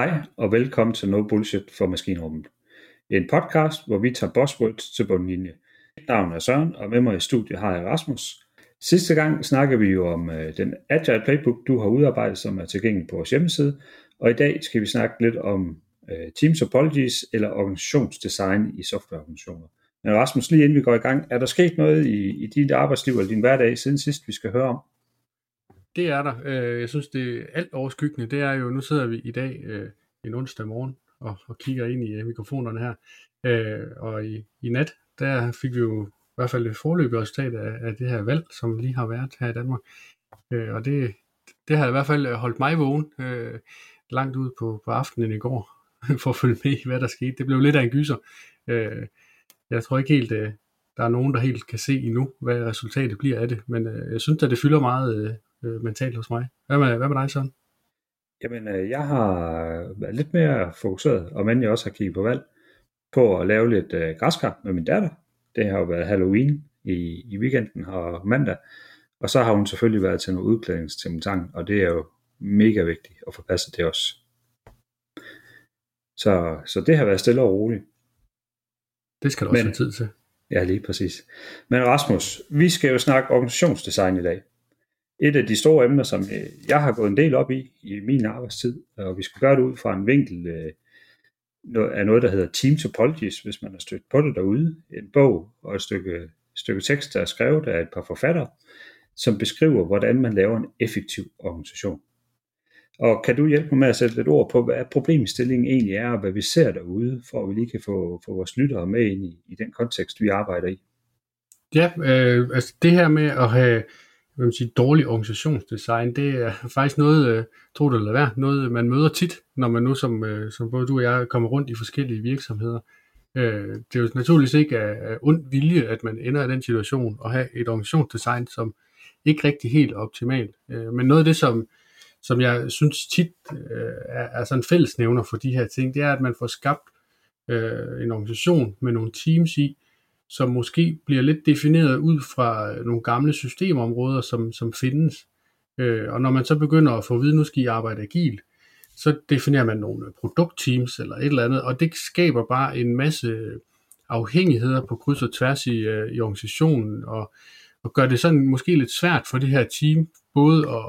Hej og velkommen til No Bullshit for Maskinrummet. En podcast, hvor vi tager buzzwords til bundlinje. Mit navn er Søren, og med mig i studiet har jeg Rasmus. Sidste gang snakker vi jo om øh, den Agile Playbook, du har udarbejdet, som er tilgængelig på vores hjemmeside. Og i dag skal vi snakke lidt om øh, Teams Apologies eller organisationsdesign i softwareorganisationer. Men Rasmus, lige inden vi går i gang, er der sket noget i, i dit arbejdsliv eller din hverdag siden sidst, vi skal høre om? Det er der. Øh, jeg synes, det er alt overskyggende. Det er jo, nu sidder vi i dag øh, en onsdag morgen og, og kigger ind i øh, mikrofonerne her. Øh, og i, i nat, der fik vi jo i hvert fald et forløbigt resultat af, af det her valg, som lige har været her i Danmark. Øh, og det, det har i hvert fald holdt mig vågen øh, langt ud på, på aftenen i går, for at følge med i, hvad der skete. Det blev lidt af en gyser. Jeg tror ikke helt, der er nogen, der helt kan se endnu, hvad resultatet bliver af det, men jeg synes, at det fylder meget øh, mentalt hos mig. Hvad med, hvad med dig, Søren? Jamen, øh, jeg har været lidt mere fokuseret, og men jeg også har kigget på valg, på at lave lidt øh, græskar med min datter. Det har jo været Halloween i, i weekenden og mandag, og så har hun selvfølgelig været til noget udklædningstemtang, og det er jo mega vigtigt at få passet det også. Så, så det har været stille og roligt. Det skal du også Men, have tid til. Ja, lige præcis. Men Rasmus, vi skal jo snakke organisationsdesign i dag et af de store emner, som øh, jeg har gået en del op i i min arbejdstid, og vi skal gøre det ud fra en vinkel øh, af noget, der hedder Team Topologies, hvis man har stødt på det derude. En bog og et stykke, stykke tekst, der er skrevet af et par forfattere, som beskriver, hvordan man laver en effektiv organisation. Og kan du hjælpe mig med at sætte lidt ord på, hvad problemstillingen egentlig er, og hvad vi ser derude, for at vi lige kan få, få vores lyttere med ind i, i den kontekst, vi arbejder i? Ja, øh, altså det her med at have hvad man siger, dårlig organisationsdesign, det er faktisk noget, øh, tro det eller være, noget man møder tit, når man nu som, øh, som både du og jeg kommer rundt i forskellige virksomheder. Øh, det er jo naturligvis ikke af, af ond vilje, at man ender i den situation og have et organisationsdesign, som ikke rigtig helt optimalt. Øh, men noget af det, som, som jeg synes tit øh, er, er sådan en fællesnævner for de her ting, det er, at man får skabt øh, en organisation med nogle teams i, som måske bliver lidt defineret ud fra øh, nogle gamle systemområder, som, som findes. Øh, og når man så begynder at få at vide, nu skal I arbejde agilt, så definerer man nogle produktteams eller et eller andet, og det skaber bare en masse afhængigheder på kryds og tværs i, øh, i organisationen, og, og gør det sådan måske lidt svært for det her team både at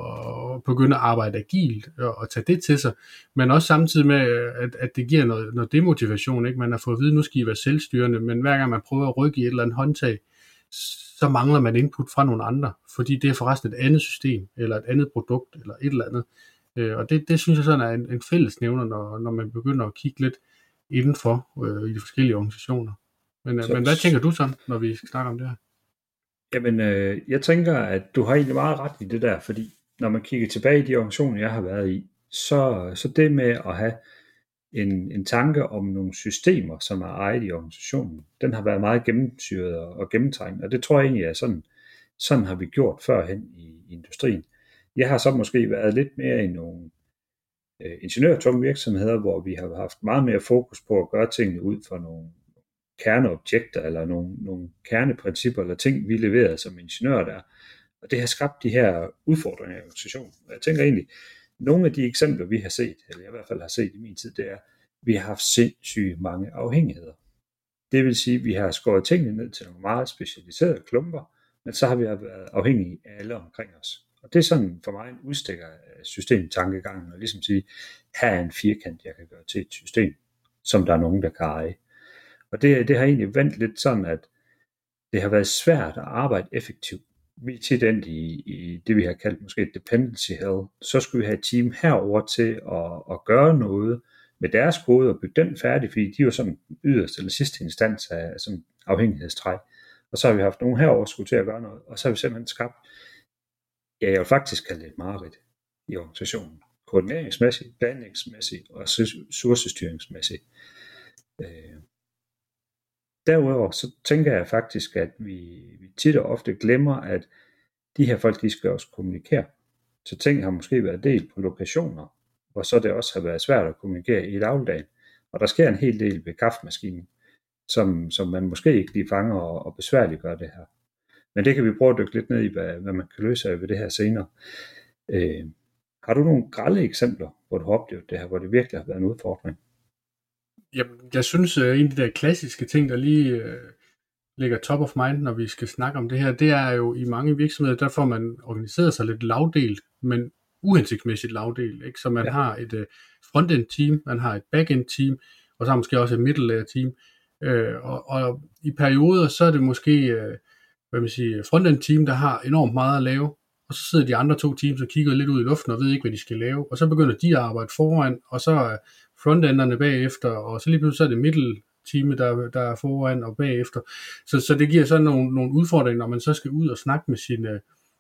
begynde at arbejde agilt og, og tage det til sig, men også samtidig med, at, at det giver noget, noget demotivation. Ikke? Man har fået at vide, at nu skal I være selvstyrende, men hver gang man prøver at rykke i et eller andet håndtag, så mangler man input fra nogle andre, fordi det er forresten et andet system, eller et andet produkt, eller et eller andet. Øh, og det, det synes jeg sådan er en, en fællesnævner, når, når man begynder at kigge lidt indenfor øh, i de forskellige organisationer. Men, øh, så, men hvad tænker du sådan, når vi snakker om det her? Jamen, øh, jeg tænker, at du har egentlig meget ret i det der, fordi når man kigger tilbage i de organisationer, jeg har været i, så, så det med at have en, en tanke om nogle systemer, som er ejet i organisationen, den har været meget gennemsyret og, og gennemtrængt, og det tror jeg egentlig er sådan, sådan har vi gjort førhen i, i industrien. Jeg har så måske været lidt mere i nogle øh, ingeniørtunge virksomheder, hvor vi har haft meget mere fokus på at gøre tingene ud fra nogle kerneobjekter eller nogle, nogle kerneprincipper eller ting, vi leverede som ingeniører der. Og det har skabt de her udfordringer i organisationen. Og jeg tænker egentlig, nogle af de eksempler, vi har set, eller jeg i hvert fald har set i min tid, det er, at vi har haft sindssygt mange afhængigheder. Det vil sige, at vi har skåret tingene ned til nogle meget specialiserede klumper, men så har vi været afhængige af alle omkring os. Og det er sådan for mig en udstikker af systemtankegangen, og ligesom sige, her er en firkant, jeg kan gøre til et system, som der er nogen, der kan eje. Og det, det har egentlig vendt lidt sådan, at det har været svært at arbejde effektivt. Vi er tit endt i, i det, vi har kaldt måske dependency hell. Så skulle vi have et team herover til at, at gøre noget med deres kode og bygge den færdig, fordi de var sådan yderst eller sidste instans af som afhængighedstræk. Og så har vi haft nogen herover skulle til at gøre noget, og så har vi simpelthen skabt, ja, jeg vil faktisk kalde det et mareridt i organisationen. Koordineringsmæssigt, planlægningsmæssigt og ressourcestyringsmæssigt. Øh, Derudover så tænker jeg faktisk, at vi, vi tit og ofte glemmer, at de her folk, de skal også kommunikere. Så ting har måske været delt på lokationer, hvor så det også har været svært at kommunikere i dagligdagen. Og der sker en hel del ved kaffemaskinen, som, som man måske ikke lige fanger og, og besværligt gør det her. Men det kan vi prøve at dykke lidt ned i, hvad, hvad man kan løse af ved det her senere. Øh, har du nogle grælde eksempler hvor du har oplevet det her, hvor det virkelig har været en udfordring? Jamen, jeg synes, at en af de der klassiske ting, der lige øh, ligger top of mind, når vi skal snakke om det her, det er jo i mange virksomheder, der får man organiseret sig lidt lavdelt, men uhensigtsmæssigt lavdelt. Ikke? Så man ja. har et uh, frontend team, man har et backend team, og så har man måske også et middle layer team. Øh, og, og i perioder, så er det måske øh, hvad man siger, frontend team, der har enormt meget at lave, og så sidder de andre to teams og kigger lidt ud i luften og ved ikke, hvad de skal lave, og så begynder de at arbejde foran, og så frontenderne bagefter, og så lige pludselig så er det middel time, der, der er foran og bagefter. Så, så det giver sådan nogle, nogle udfordringer, når man så skal ud og snakke med sine,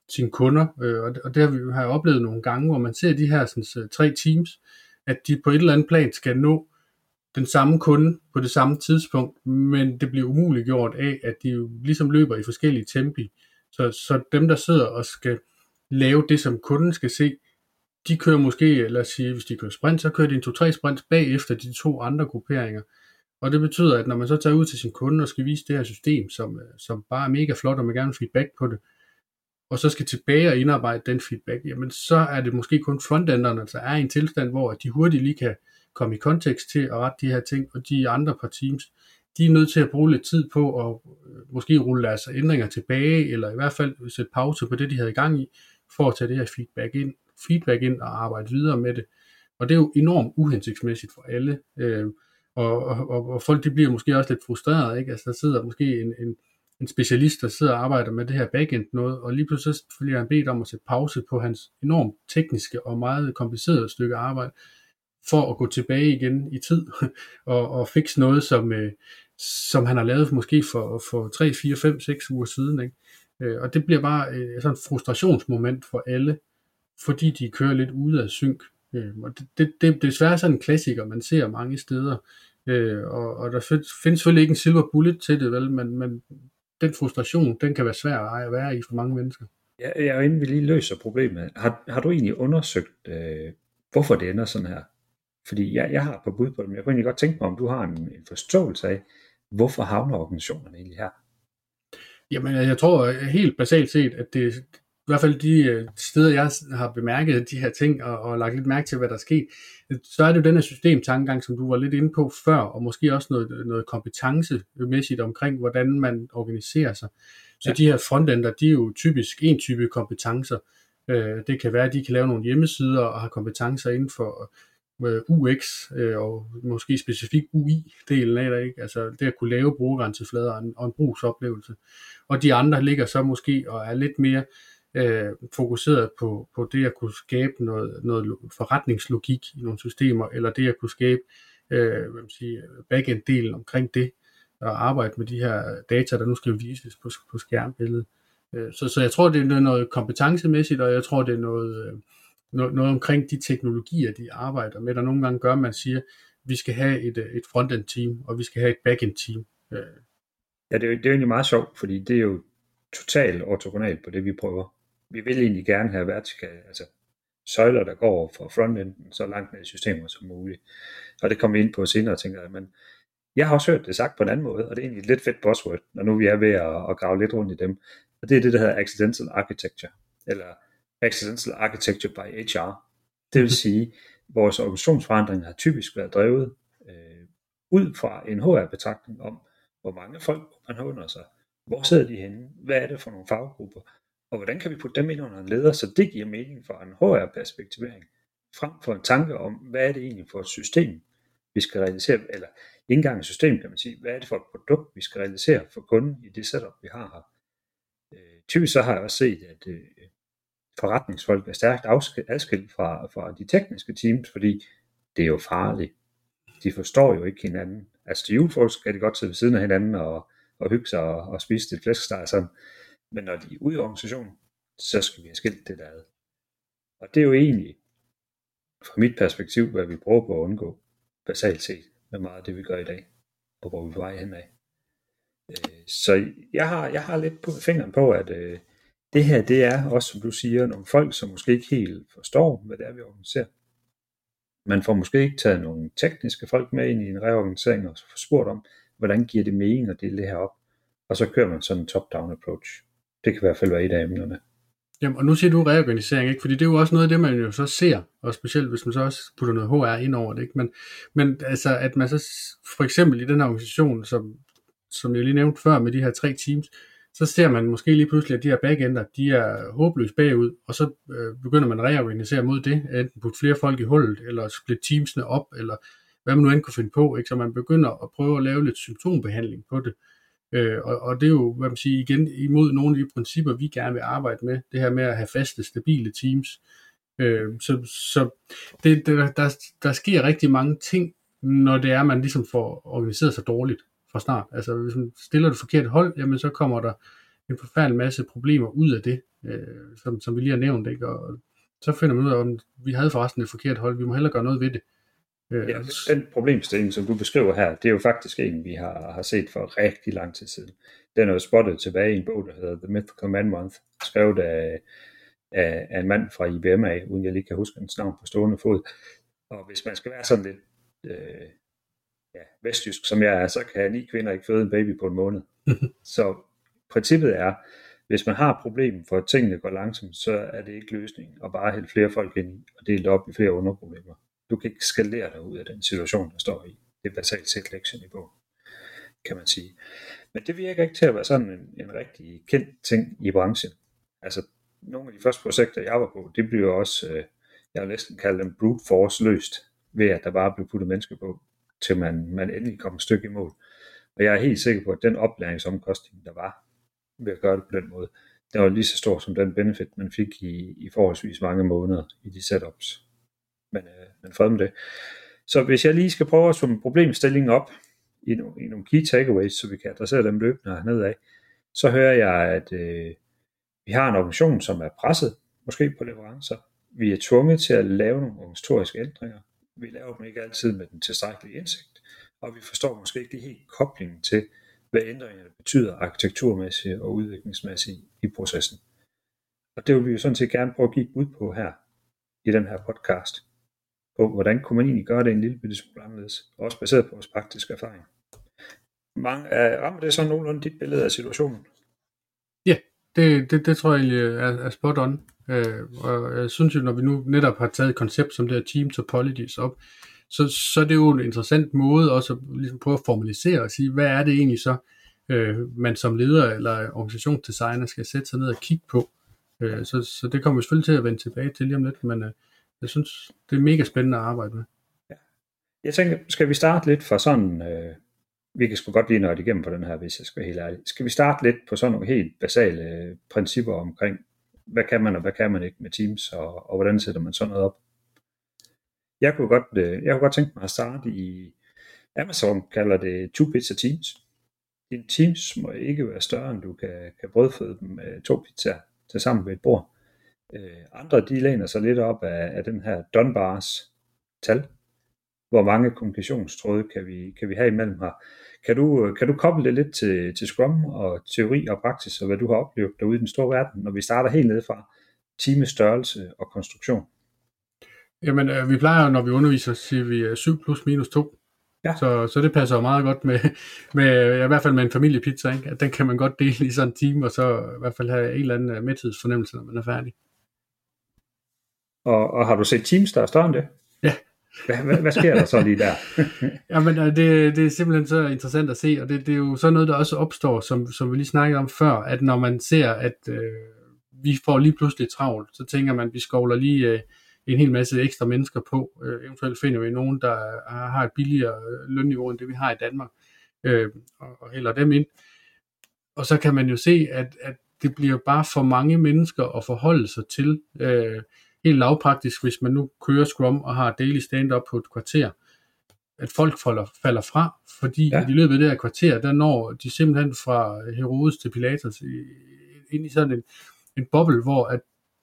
sine kunder, øh, og, og det har vi jeg oplevet nogle gange, hvor man ser de her sådan, tre teams, at de på et eller andet plan skal nå den samme kunde på det samme tidspunkt, men det bliver umuligt gjort af, at de jo ligesom løber i forskellige tempi. Så, så dem, der sidder og skal lave det, som kunden skal se, de kører måske, lad os sige, hvis de kører sprint, så kører de en 2-3 sprint bagefter de to andre grupperinger. Og det betyder, at når man så tager ud til sin kunde og skal vise det her system, som, øh, som bare er mega flot, og man gerne vil feedback på det, og så skal tilbage og indarbejde den feedback, jamen så er det måske kun frontenderne, der altså er i en tilstand, hvor de hurtigt lige kan komme i kontekst til at rette de her ting, og de andre par teams, de er nødt til at bruge lidt tid på at øh, måske rulle deres ændringer tilbage, eller i hvert fald sætte pause på det, de havde i gang i, for at tage det her feedback ind, feedback ind og arbejde videre med det. Og det er jo enormt uhensigtsmæssigt for alle. Øh, og, og, og folk de bliver måske også lidt frustrerede, ikke? Altså der sidder måske en, en, en specialist, der sidder og arbejder med det her backend noget, og lige pludselig bliver han bedt om at sætte pause på hans enormt tekniske og meget komplicerede stykke arbejde, for at gå tilbage igen i tid og, og fikse noget, som, øh, som han har lavet måske for, for 3, 4, 5, 6 uger siden. Ikke? Øh, og det bliver bare øh, sådan et frustrationsmoment for alle, fordi de kører lidt ude af synk. Øh, og det, det, det, det er desværre sådan en klassiker, man ser mange steder. Øh, og, og der findes selvfølgelig ikke en silver bullet til det, vel? Men, men den frustration, den kan være svær at være i for mange mennesker. Ja, ja, og inden vi lige løser problemet, har, har du egentlig undersøgt, øh, hvorfor det ender sådan her? Fordi jeg, jeg har par bud på dem. Jeg kunne egentlig godt tænke mig, om du har en, en forståelse af, hvorfor havner organisationerne egentlig her? Jamen, jeg tror helt basalt set, at det hvert fald de øh, steder, jeg har bemærket de her ting og, og lagt lidt mærke til, hvad der er sket, så er det jo den her systemtankegang, som du var lidt inde på før, og måske også noget, noget kompetencemæssigt omkring, hvordan man organiserer sig. Så ja. de her frontender, de er jo typisk en type kompetencer. Øh, det kan være, at de kan lave nogle hjemmesider og har kompetencer inden for øh, UX og måske specifikt UI-delen af det, ikke? altså det at kunne lave brugergrænseflader og en, og en brugsoplevelse. Og de andre ligger så måske og er lidt mere øh, fokuseret på, på det at kunne skabe noget, noget forretningslogik i nogle systemer, eller det at kunne skabe øh, hvad man siger, backend-delen omkring det, og arbejde med de her data, der nu skal vises på, på skærmbilledet. Øh, så, så jeg tror, det er noget kompetencemæssigt, og jeg tror, det er noget, øh, noget, noget omkring de teknologier, de arbejder med, der nogle gange gør, at man siger, vi skal have et, øh, et frontend team, og vi skal have et backend team. Øh. Ja, det er, det er egentlig meget sjovt, fordi det er jo totalt ortogonalt på det, vi prøver. Vi vil egentlig gerne have vertikale, altså søjler, der går fra frontenden så langt ned i systemet som muligt. Og det kommer vi ind på senere, tænker jeg. Men jeg har også hørt det sagt på en anden måde, og det er egentlig et lidt fedt buzzword, når nu vi er ved at, at grave lidt rundt i dem. Og det er det, der hedder accidental architecture, eller accidental architecture by HR. Det vil sige, at vores organisationsforandringer har typisk været drevet øh, ud fra en HR-betragtning om, hvor mange folk man har under sig, hvor sidder de henne, hvad er det for nogle faggrupper, og hvordan kan vi putte dem ind under en leder, så det giver mening for en HR-perspektivering, frem for en tanke om, hvad er det egentlig for et system, vi skal realisere, eller ikke engang et system, kan man sige, hvad er det for et produkt, vi skal realisere for kunden i det setup, vi har her. Øh, typisk så har jeg også set, at øh, forretningsfolk er stærkt adskilt fra, fra de tekniske teams, fordi det er jo farligt. De forstår jo ikke hinanden. Altså til julefolk skal de godt sidde ved siden af hinanden og, og hygge sig og, og spise det flæskesteg sådan. Men når de er ude i organisationen, så skal vi have skilt det der ad. Og det er jo egentlig, fra mit perspektiv, hvad vi prøver på at undgå, basalt set, med meget af det, vi gør i dag, og hvor vi er på vej henad. Øh, så jeg har, jeg har lidt på fingeren på, at øh, det her, det er også, som du siger, nogle folk, som måske ikke helt forstår, hvad det er, vi organiserer. Man får måske ikke taget nogle tekniske folk med ind i en reorganisering og så får spurgt om, hvordan giver det mening at dele det her op. Og så kører man sådan en top-down approach. Det kan i hvert fald være et af emnerne. Jamen, og nu siger du reorganisering, ikke? fordi det er jo også noget af det, man jo så ser, og specielt hvis man så også putter noget HR ind over det. Ikke? Men, men altså, at man så for eksempel i den her organisation, som, som jeg lige nævnte før med de her tre teams, så ser man måske lige pludselig, at de her backender, de er håbløst bagud, og så øh, begynder man at reorganisere mod det, enten putte flere folk i hullet, eller splitte teamsene op, eller hvad man nu end kunne finde på, ikke? så man begynder at prøve at lave lidt symptombehandling på det. Øh, Øh, og, og det er jo, hvad man siger, igen imod nogle af de principper, vi gerne vil arbejde med, det her med at have faste, stabile teams. Øh, så så det, det, der, der sker rigtig mange ting, når det er, at man ligesom får organiseret sig dårligt fra start. Altså hvis man stiller det forkerte hold, jamen så kommer der en forfærdelig masse problemer ud af det, øh, som, som vi lige har nævnt. Ikke? Og så finder man ud af, om vi havde forresten et forkert hold, vi må hellere gøre noget ved det. Øh, ja, den problemstilling, som du beskriver her, det er jo faktisk en, vi har, har set for rigtig lang tid siden. Den er jo spottet tilbage i en bog, der hedder The Mythical Man Month, skrevet af, af, af en mand fra IBMA, uden jeg lige kan huske hans navn på stående fod. Og hvis man skal være sådan lidt øh, ja, vestjysk, som jeg er, så kan ni kvinder ikke føde en baby på en måned. så princippet er, hvis man har et problem for, at tingene går langsomt, så er det ikke løsningen at bare hælde flere folk ind og dele det op i flere underproblemer. Du kan ikke skalere dig ud af den situation, der står i. Det er basalt set lektieniveau, kan man sige. Men det virker ikke til at være sådan en, en rigtig kendt ting i branchen. Altså, nogle af de første projekter, jeg var på, det blev også, øh, jeg vil næsten kalde dem brute force løst, ved at der bare blev puttet mennesker på, til man, man endelig kom et stykke i mål. Og jeg er helt sikker på, at den oplæringsomkostning, der var ved at gøre det på den måde, den var lige så stor som den benefit, man fik i, i forholdsvis mange måneder i de setups men, øh, men fred med det. Så hvis jeg lige skal prøve at summe problemstillingen op i nogle, i nogle key takeaways, så vi kan adressere dem løbende nedad, så hører jeg, at øh, vi har en organisation, som er presset, måske på leverancer. Vi er tvunget til at lave nogle organisatoriske ændringer. Vi laver dem ikke altid med den tilstrækkelige indsigt, og vi forstår måske ikke helt koblingen til, hvad ændringerne betyder arkitekturmæssigt og udviklingsmæssigt i processen. Og det vil vi jo sådan set gerne prøve at give et bud på her i den her podcast på, hvordan kunne man egentlig gøre det en lille bitte smule anderledes, også baseret på vores praktiske erfaring. Mange, er, rammer det så nogenlunde dit billede af situationen? Ja, det, det, det tror jeg egentlig er, er spot on. Øh, og jeg synes jo, når vi nu netop har taget et koncept som det her team topologies op, så, så er det jo en interessant måde også at ligesom prøve at formalisere og sige, hvad er det egentlig så, øh, man som leder eller organisationsdesigner skal sætte sig ned og kigge på. Øh, så, så det kommer vi selvfølgelig til at vende tilbage til lige om lidt, men øh, jeg synes, det er mega spændende at arbejde med. Ja. Jeg tænker, skal vi starte lidt fra sådan, øh, vi kan sgu godt lige nørde igennem på den her, hvis jeg skal være helt ærlig. Skal vi starte lidt på sådan nogle helt basale øh, principper omkring, hvad kan man og hvad kan man ikke med Teams, og, og hvordan sætter man sådan noget op? Jeg kunne godt, øh, jeg kunne godt tænke mig at starte i, Amazon kalder det two pizza teams. Din teams må ikke være større, end du kan, kan brødføde dem med to pizzaer til sammen ved et bord. Øh, andre de læner sig lidt op af, af den her Dunbars tal. Hvor mange kommunikationstråde kan vi, kan vi have imellem her? Kan du, kan du koble det lidt til, til Scrum og teori og praksis, og hvad du har oplevet derude i den store verden, når vi starter helt ned fra teamets størrelse og konstruktion? Jamen, øh, vi plejer, når vi underviser, siger vi 7 øh, plus minus 2. Ja. Så, så det passer jo meget godt med, med i hvert fald med en familiepizza, ikke? at den kan man godt dele i sådan en time, og så i hvert fald have en eller anden øh, mæthedsfornemmelse, når man er færdig. Og, og har du set Teams, der er større end det? Ja. Hvad, hvad, hvad sker der så lige der? Jamen, øh, det, det er simpelthen så interessant at se, og det, det er jo sådan noget, der også opstår, som, som vi lige snakkede om før, at når man ser, at øh, vi får lige pludselig travlt, så tænker man, at vi skovler lige øh, en hel masse ekstra mennesker på. Øh, eventuelt finder vi nogen, der har et billigere lønniveau end det, vi har i Danmark, øh, og, og hælder dem ind. Og så kan man jo se, at, at det bliver bare for mange mennesker at forholde sig til. Øh, helt lavpraktisk, hvis man nu kører Scrum og har daily stand-up på et kvarter, at folk falder, falder fra, fordi ja. i løbet af det her kvarter, der når de simpelthen fra Herodes til Pilatus ind i sådan en, en boble, hvor at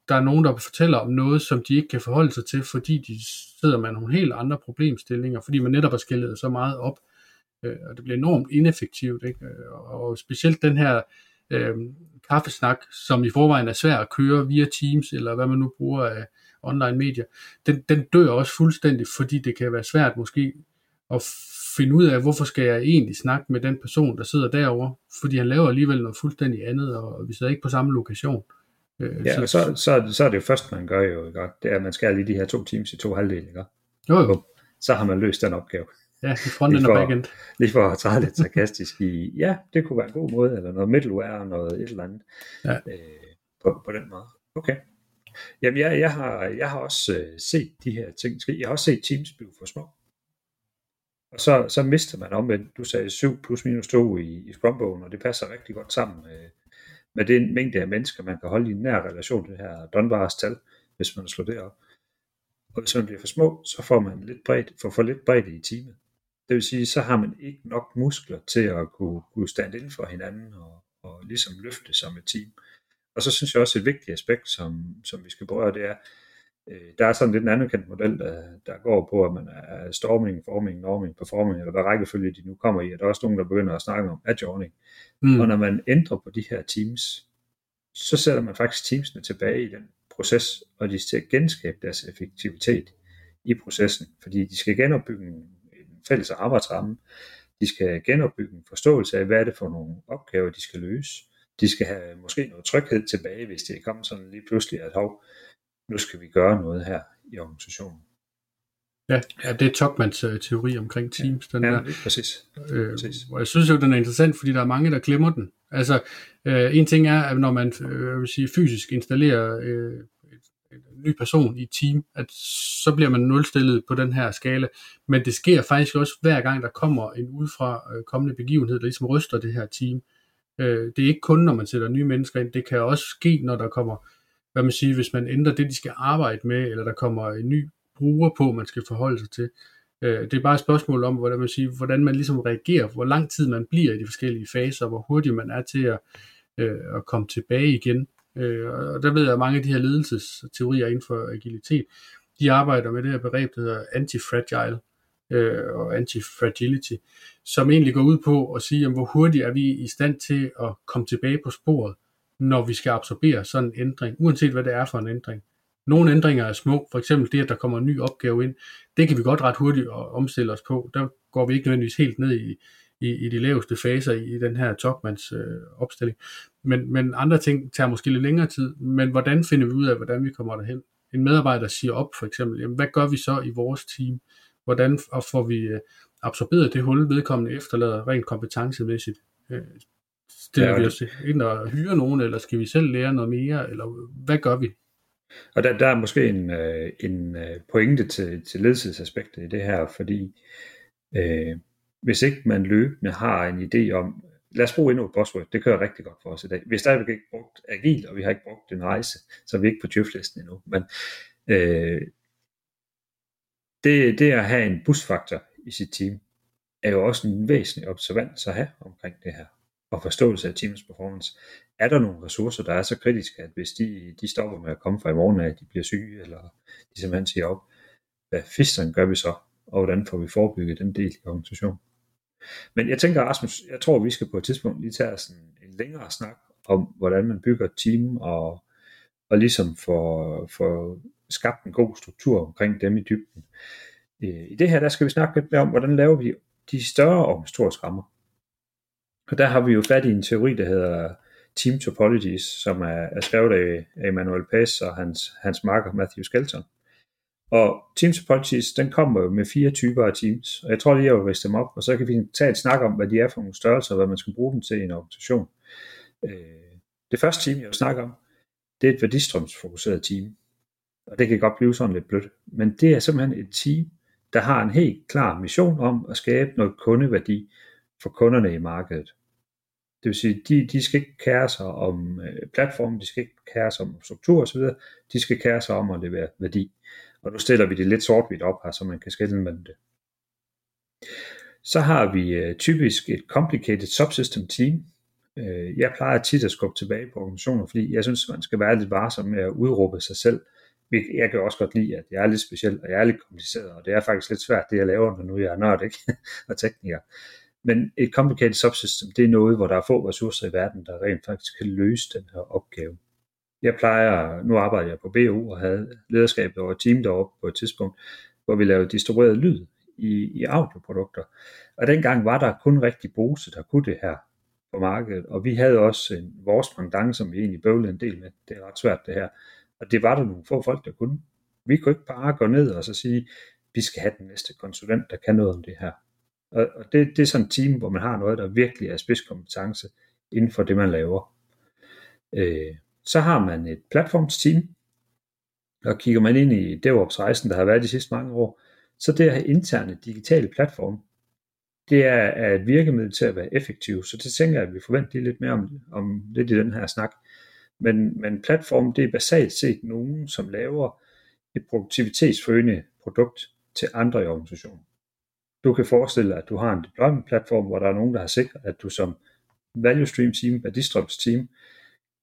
der er nogen, der fortæller om noget, som de ikke kan forholde sig til, fordi de sidder med nogle helt andre problemstillinger, fordi man netop har skældet så meget op, øh, og det bliver enormt ineffektivt. Ikke? Og specielt den her øh, kaffesnak, som i forvejen er svær at køre via Teams, eller hvad man nu bruger af online medier, den, den dør også fuldstændig, fordi det kan være svært måske at finde ud af, hvorfor skal jeg egentlig snakke med den person, der sidder derovre, fordi han laver alligevel noget fuldstændig andet, og vi sidder ikke på samme lokation. Øh, ja, og så, så, så er det jo først, man gør jo, ikke? det er, at man skal lige de her to teams i to halvdele, ikke? Jo, jo. Så har man løst den opgave. Ja, i frontend og backend. Lige for at træde lidt sarkastisk i, ja, det kunne være en god måde, eller noget middleware, noget et eller andet, ja. øh, på, på den måde. Okay. Jamen, jeg, jeg, har, jeg har også øh, set de her ting ske. Jeg har også set Teams blive for små. Og så, så mister man omvendt, du sagde 7 plus minus 2 i, i Scrumbogen, og det passer rigtig godt sammen med, med den mængde af mennesker, man kan holde i en nær relation til det her Dunbars tal, hvis man slår det op. Og hvis man bliver for små, så får man lidt bredt, for, for lidt bredt i teamet. Det vil sige, så har man ikke nok muskler til at kunne, kunne stand inden for hinanden og, og ligesom løfte som et team. Og så synes jeg også et vigtigt aspekt, som, som vi skal berøre, det er, øh, der er sådan lidt en anerkendt model, der, der går på, at man er storming, forming, norming, performing, eller hvad rækkefølge de nu kommer i. Og der er også nogen, der begynder at snakke om adjourning. Mm. Og når man ændrer på de her teams, så sætter man faktisk teamsene tilbage i den proces, og de skal genskabe deres effektivitet i processen, fordi de skal genopbygge en fælles arbejdsramme, de skal genopbygge en forståelse af, hvad er det for nogle opgaver, de skal løse, de skal have måske noget tryghed tilbage, hvis det er kommet sådan lige pludselig, at hov, nu skal vi gøre noget her i organisationen. Ja, ja det er Topmans uh, teori omkring Teams. Ja, den ja der. præcis. Øh, præcis. Og jeg synes jo, den er interessant, fordi der er mange, der glemmer den. Altså, øh, en ting er, at når man øh, vil sige, fysisk installerer øh, ny person i et team, at så bliver man nulstillet på den her skala. Men det sker faktisk også hver gang, der kommer en udefra øh, kommende begivenhed, der ligesom ryster det her team. Øh, det er ikke kun, når man sætter nye mennesker ind, det kan også ske, når der kommer, hvad man siger, hvis man ændrer det, de skal arbejde med, eller der kommer en ny bruger på, man skal forholde sig til. Øh, det er bare et spørgsmål om, hvordan man, siger, hvordan man ligesom reagerer, hvor lang tid man bliver i de forskellige faser, hvor hurtigt man er til at, øh, at komme tilbage igen. Øh, og der ved jeg, at mange af de her ledelsesteorier inden for agilitet, de arbejder med det her begreb, der hedder antifragile øh, og antifragility, som egentlig går ud på at sige, jamen, hvor hurtigt er vi i stand til at komme tilbage på sporet, når vi skal absorbere sådan en ændring, uanset hvad det er for en ændring. Nogle ændringer er små, for eksempel det, at der kommer en ny opgave ind, det kan vi godt ret hurtigt omstille os på. Der går vi ikke nødvendigvis helt ned i, i, i de laveste faser i, i den her Topmans øh, opstilling. Men, men andre ting tager måske lidt længere tid. Men hvordan finder vi ud af, hvordan vi kommer derhen? En medarbejder siger op for eksempel, jamen, hvad gør vi så i vores team? Hvordan får vi øh, absorberet det hul, vedkommende efterlader rent kompetencemæssigt? Øh, stiller ja, vi os ind og hyre nogen, eller skal vi selv lære noget mere, eller hvad gør vi? Og der, der er måske en, øh, en øh, pointe til, til ledelsesaspektet i det her, fordi øh, hvis ikke man løbende har en idé om, lad os bruge endnu et buzzword, det kører rigtig godt for os i dag. Vi har stadigvæk ikke brugt agil, og vi har ikke brugt en rejse, så er vi ikke på djøflisten endnu. Men øh, det, det at have en busfaktor i sit team, er jo også en væsentlig observans at have omkring det her, og forståelse af teamets performance. Er der nogle ressourcer, der er så kritiske, at hvis de, de stopper med at komme fra i morgen af, at de bliver syge, eller de simpelthen siger op, hvad fisteren gør vi så, og hvordan får vi forebygget den del i organisationen? Men jeg tænker, Rasmus, jeg tror, vi skal på et tidspunkt lige tage sådan en længere snak om, hvordan man bygger et team, og, og ligesom får, får skabt en god struktur omkring dem i dybden. Øh, I det her, der skal vi snakke lidt mere om, hvordan laver vi de større organisatoriske rammer. Og der har vi jo fat i en teori, der hedder Team Topologies, som er, er skrevet af Emmanuel Pace og hans, hans marker Matthew Skelton. Og Teams Apologies, den kommer jo med fire typer af teams, og jeg tror lige, jeg vil riste dem op, og så kan vi tage et snak om, hvad de er for nogle størrelser, og hvad man skal bruge dem til i en organisation. Øh, det første team, jeg vil snakke om, det er et værdistrømsfokuseret team. Og det kan godt blive sådan lidt blødt, men det er simpelthen et team, der har en helt klar mission om at skabe noget kundeværdi for kunderne i markedet. Det vil sige, de, de skal ikke kære sig om øh, platformen, de skal ikke kære sig om struktur osv., de skal kære sig om at levere værdi. Og nu stiller vi det lidt sort-hvidt op her, så man kan skille mellem det. Så har vi øh, typisk et complicated subsystem team. Øh, jeg plejer tit at skubbe tilbage på organisationer, fordi jeg synes, man skal være lidt varsom med at udråbe sig selv. Jeg kan også godt lide, at jeg er lidt speciel, og jeg er lidt kompliceret, og det er faktisk lidt svært, det jeg laver, når nu jeg er nørd ikke? og tekniker. Men et complicated subsystem, det er noget, hvor der er få ressourcer i verden, der rent faktisk kan løse den her opgave jeg plejer, nu arbejder jeg på BU og havde lederskabet over team deroppe på et tidspunkt, hvor vi lavede distribueret lyd i, i audioprodukter. Og dengang var der kun rigtig Bose, der kunne det her. på markedet, og vi havde også en, vores pendant, som vi egentlig bøvlede en del med. Det er ret svært det her. Og det var der nogle få folk, der kunne. Vi kunne ikke bare gå ned og så sige, vi skal have den næste konsulent, der kan noget om det her. Og, og det, det er sådan et team, hvor man har noget, der virkelig er spidskompetence inden for det, man laver. Øh, så har man et platformsteam, og kigger man ind i DevOps-rejsen, der har været de sidste mange år, så det at have interne digitale platforme, det er, er et virkemiddel til at være effektiv, så det tænker jeg, at vi forventer lidt mere om, om lidt i den her snak. Men, men platform, det er basalt set nogen, som laver et produktivitetsforøgende produkt til andre i organisationen. Du kan forestille dig, at du har en deployment platform, hvor der er nogen, der har sikret, at du som value stream team, værdistrøms team,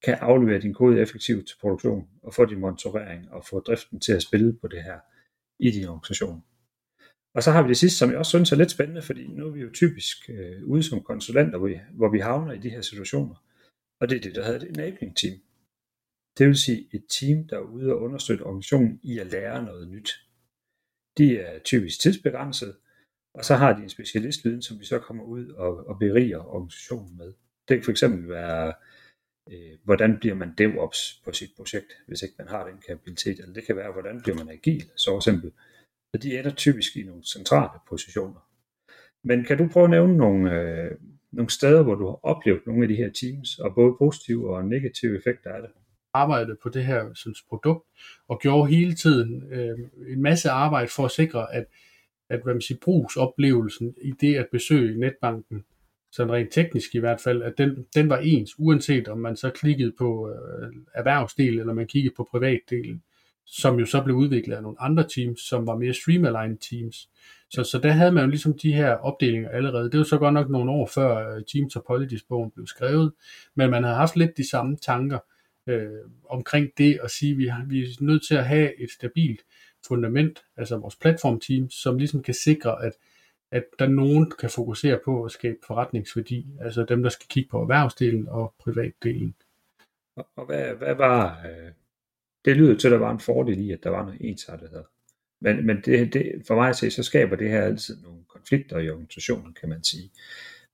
kan aflevere din kode effektivt til produktion og få din monitorering og få driften til at spille på det her i din organisation. Og så har vi det sidste, som jeg også synes er lidt spændende, fordi nu er vi jo typisk øh, ude som konsulenter, hvor vi, hvor vi havner i de her situationer. Og det er det, der hedder et enabling team. Det vil sige et team, der er ude og understøtte organisationen i at lære noget nyt. De er typisk tidsbegrænset, og så har de en specialistviden, som vi så kommer ud og, og beriger organisationen med. Det kan fx være, øh, hvordan bliver man DevOps på sit projekt, hvis ikke man har den kapabilitet, eller det kan være, hvordan bliver man agil, så eksempel. Så de ender typisk i nogle centrale positioner. Men kan du prøve at nævne nogle, øh, nogle steder, hvor du har oplevet nogle af de her teams, og både positive og negative effekter af det? Arbejdet på det her synes, produkt, og gjorde hele tiden øh, en masse arbejde for at sikre, at at hvad man siger, brugsoplevelsen i det at besøge netbanken, sådan rent teknisk i hvert fald, at den, den var ens, uanset om man så klikkede på øh, erhvervsdel, eller man kiggede på privatdelen, som jo så blev udviklet af nogle andre teams, som var mere streamaligned teams. Så, så der havde man jo ligesom de her opdelinger allerede. Det var så godt nok nogle år før øh, Team Topologies-bogen blev skrevet, men man havde haft lidt de samme tanker øh, omkring det at sige, at vi, har, vi er nødt til at have et stabilt fundament, altså vores platformteam, som ligesom kan sikre, at, at der nogen kan fokusere på at skabe forretningsværdi, altså dem, der skal kigge på erhvervsdelen og privatdelen. Og, og hvad, hvad var, øh, det lyder til, at der var en fordel i, at der var noget ensartethed. Men, men det, det, for mig at se, så skaber det her altid nogle konflikter i organisationen, kan man sige.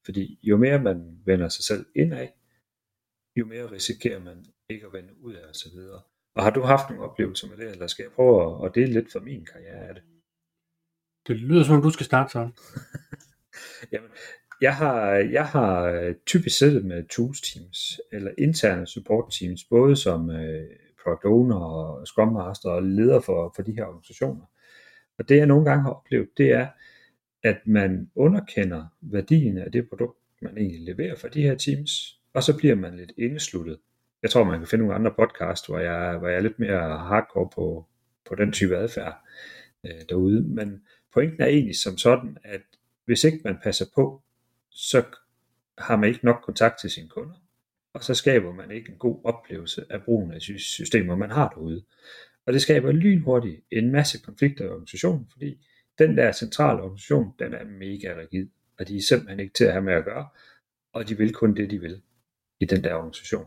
Fordi jo mere man vender sig selv indad, jo mere risikerer man ikke at vende ud af osv. Og har du haft nogle oplevelser med det, eller skal jeg prøve at dele lidt for min karriere af det? Det lyder som om, du skal starte så. Jamen, jeg har, jeg har øh, typisk siddet med tools teams, eller interne support teams, både som øh, product owner og scrum master og leder for, for de her organisationer. Og det jeg nogle gange har oplevet, det er, at man underkender værdien af det produkt, man egentlig leverer for de her teams, og så bliver man lidt indesluttet jeg tror, man kan finde nogle andre podcast, hvor jeg, hvor jeg er lidt mere hardcore på, på den type adfærd øh, derude. Men pointen er egentlig som sådan, at hvis ikke man passer på, så har man ikke nok kontakt til sine kunder, og så skaber man ikke en god oplevelse af brugen af systemer, man har derude. Og det skaber lynhurtigt en masse konflikter i organisationen, fordi den der centrale organisation, den er mega rigid, og de er simpelthen ikke til at have med at gøre, og de vil kun det, de vil i den der organisation.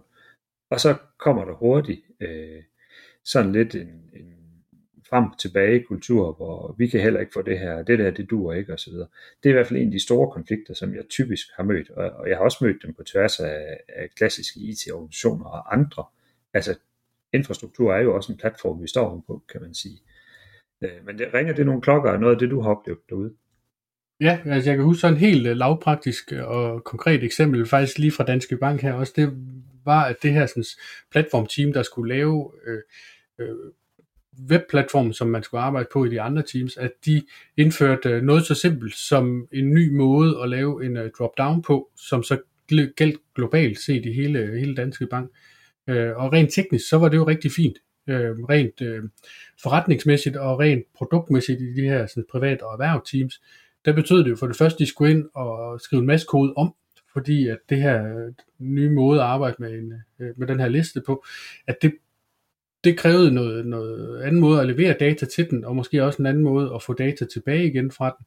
Og så kommer der hurtigt øh, sådan lidt en, en frem tilbage kultur, hvor vi kan heller ikke få det her, det der, det duer ikke osv. Det er i hvert fald en af de store konflikter, som jeg typisk har mødt, og, og jeg har også mødt dem på tværs af, af klassiske IT-organisationer og andre. Altså, infrastruktur er jo også en platform, vi står på, kan man sige. Øh, men det, ringer det nogle klokker af noget af det, du har oplevet derude? Ja, altså jeg kan huske sådan en helt øh, lavpraktisk og konkret eksempel, faktisk lige fra Danske Bank her også, det var, at det her sådan, platformteam, der skulle lave øh, øh, webplatformen, som man skulle arbejde på i de andre teams, at de indførte øh, noget så simpelt som en ny måde at lave en øh, drop-down på, som så galt globalt set i hele, øh, hele Danske Bank. Og rent teknisk, så var det jo rigtig fint. Rent forretningsmæssigt og rent produktmæssigt i de her sådan, privat- og erhvervsteams, der betød det jo for det første, at de skulle ind og skrive en masse kode om, fordi at det her nye måde at arbejde med, en, med den her liste på, at det, det krævede noget, noget anden måde at levere data til den, og måske også en anden måde at få data tilbage igen fra den.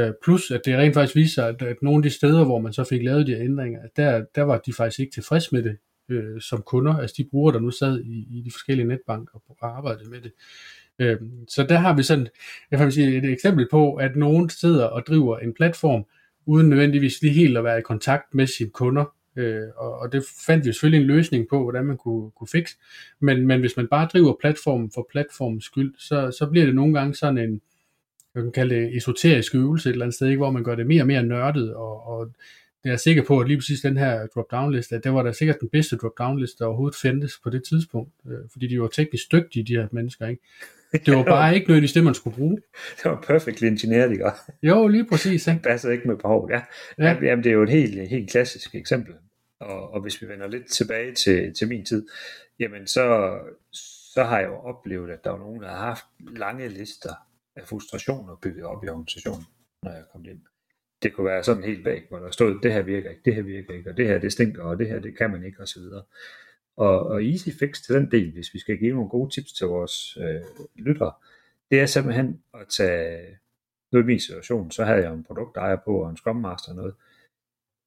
Øh, plus at det rent faktisk viser, at, at nogle af de steder, hvor man så fik lavet de her ændringer, der, der var de faktisk ikke tilfreds med det øh, som kunder, altså de brugere, der nu sad i, i de forskellige netbanker og arbejdede med det. Øh, så der har vi sådan, jeg kan sige, et eksempel på, at nogen sidder og driver en platform, uden nødvendigvis lige helt at være i kontakt med sine kunder, Øh, og, og det fandt vi selvfølgelig en løsning på, hvordan man kunne, kunne fikse. Men, men hvis man bare driver platformen for platformens skyld, så, så bliver det nogle gange sådan en, jeg kan kalde det esoterisk øvelse et eller andet sted, ikke? hvor man gør det mere og mere nørdet, og, og jeg er sikker på, at lige præcis den her drop-down liste, at det var da sikkert den bedste drop-down liste, der overhovedet fandtes på det tidspunkt, øh, fordi de var teknisk dygtige, de her mennesker, ikke? Det var bare ikke nødvendigvis det, man skulle bruge. Det var perfekt engineeret, ikke? Jo, lige præcis. Ikke? Det passer ikke med behovet, ja. ja. Jamen, det er jo et helt, helt klassisk eksempel. Og, og hvis vi vender lidt tilbage til, til min tid, jamen så, så har jeg jo oplevet, at der var nogen, der har haft lange lister af frustrationer bygget op i organisationen, når jeg kom ind. Det kunne være sådan helt bag, hvor der stod, det her virker ikke, det her virker ikke, og det her det stinker, og det her det kan man ikke, osv. Og, og easy fix til den del, hvis vi skal give nogle gode tips til vores øh, lyttere, det er simpelthen at tage, nu i min situation, så havde jeg en produktejer på og en Scrum Master og noget.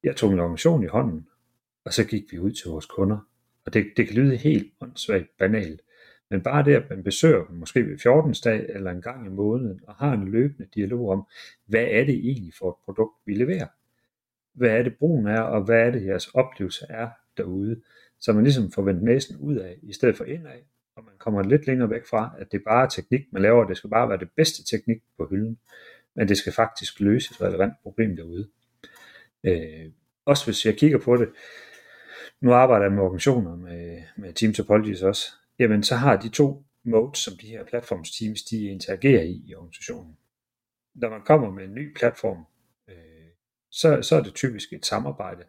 Jeg tog en organisation i hånden, og så gik vi ud til vores kunder. Og det, det kan lyde helt åndssvagt banalt, men bare det, at man besøger dem måske ved 14. dag eller en gang i måneden, og har en løbende dialog om, hvad er det egentlig for et produkt, vi leverer? Hvad er det brugen er, og hvad er det jeres oplevelse er derude? Så man ligesom får vendt næsen ud af, i stedet for indad, og man kommer lidt længere væk fra, at det bare er teknik, man laver, det skal bare være det bedste teknik på hylden, men det skal faktisk løse et relevant problem derude. Øh, også hvis jeg kigger på det, nu arbejder jeg med organisationer med, med Team Topologies også, jamen så har de to modes, som de her platformsteams, de interagerer i i organisationen. Når man kommer med en ny platform, øh, så, så er det typisk et samarbejde,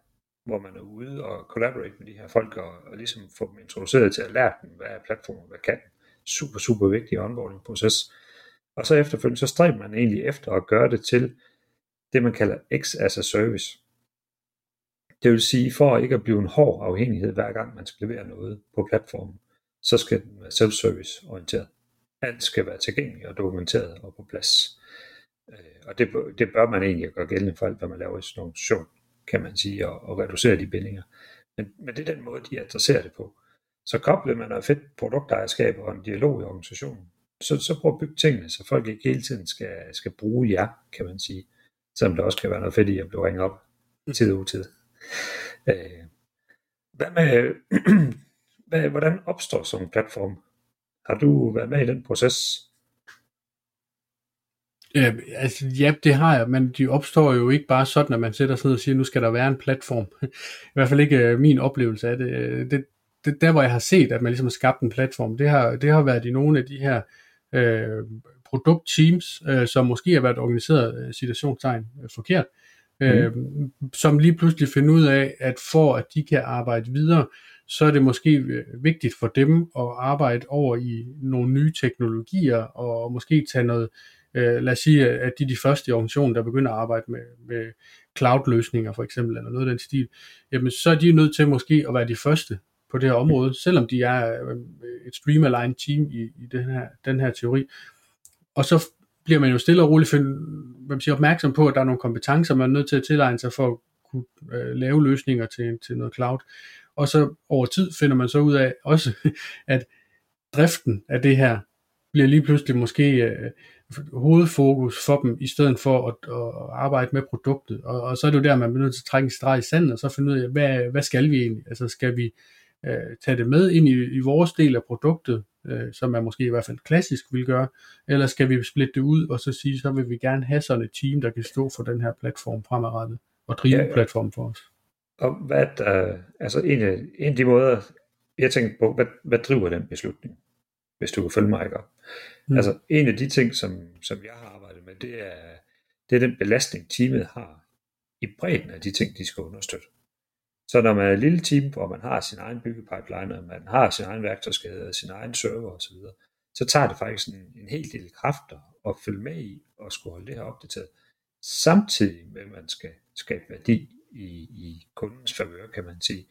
hvor man er ude og collaborate med de her folk, og, og ligesom få dem introduceret til at lære dem, hvad er platformen, hvad kan Super, super vigtig onboarding proces. Og så efterfølgende, så stræber man egentlig efter at gøre det til det, man kalder X as a service. Det vil sige, for ikke at blive en hård afhængighed, hver gang man skal levere noget på platformen, så skal den være self-service orienteret. Alt skal være tilgængeligt og dokumenteret og på plads. Øh, og det, det bør man egentlig gøre gældende for alt, hvad man laver i sådan en organisation, kan man sige, og, og reducere de bindinger. Men, men det er den måde, de adresserer det på. Så kobler man noget fedt produktejerskab og en dialog i organisationen, så, så prøv at bygge tingene, så folk ikke hele tiden skal, skal bruge jer, kan man sige. Selvom der også kan være noget fedt i at blive ringet op tid og utid. Øh, hvad med, hvad, hvordan opstår sådan en platform? Har du været med i den proces? Ja, altså, ja, det har jeg, men de opstår jo ikke bare sådan, at man sætter sig ned og siger, nu skal der være en platform. I hvert fald ikke øh, min oplevelse af det. Øh, det, det der, hvor jeg har set, at man ligesom har skabt en platform, det har, det har været i nogle af de her øh, produktteams, øh, som måske har været organiseret øh, situationstegn øh, forkert, øh, mm. som lige pludselig finder ud af, at for at de kan arbejde videre, så er det måske øh, vigtigt for dem at arbejde over i nogle nye teknologier, og måske tage noget, øh, lad os sige, at de er de første i organisationen, der begynder at arbejde med, med cloud-løsninger for eksempel, eller noget af den stil, jamen så er de nødt til måske at være de første på det her område, selvom de er øh, et stream-aligned team i, i den, her, den her teori. Og så bliver man jo stille og roligt find, hvad man siger, opmærksom på, at der er nogle kompetencer, man er nødt til at tilegne sig for at kunne øh, lave løsninger til, til noget cloud. Og så over tid finder man så ud af også, at driften af det her bliver lige pludselig måske øh, hovedfokus for dem, i stedet for at, at arbejde med produktet. Og, og så er det jo der, man bliver nødt til at trække en streg i sanden, og så finde ud af, hvad, hvad skal vi egentlig? Altså skal vi øh, tage det med ind i, i vores del af produktet, øh, som man måske i hvert fald klassisk vil gøre, eller skal vi splitte det ud og så sige, så vil vi gerne have sådan et team, der kan stå for den her platform fremadrettet og drive ja, platformen for os. Og hvad der, altså en af, en af de måder, jeg tænker på, hvad, hvad driver den beslutning, hvis du kan følge mig ikke Mm. Altså en af de ting, som, som jeg har arbejdet med, det er, det er den belastning, teamet har i bredden af de ting, de skal understøtte. Så når man er et lille team, hvor man har sin egen byggepipeline, og man har sin egen værktøjskade, sin egen server osv., så tager det faktisk en, en hel del kræfter at følge med i og skulle holde det her opdateret, samtidig med, at man skal skabe værdi i, i kundens favør, kan man sige.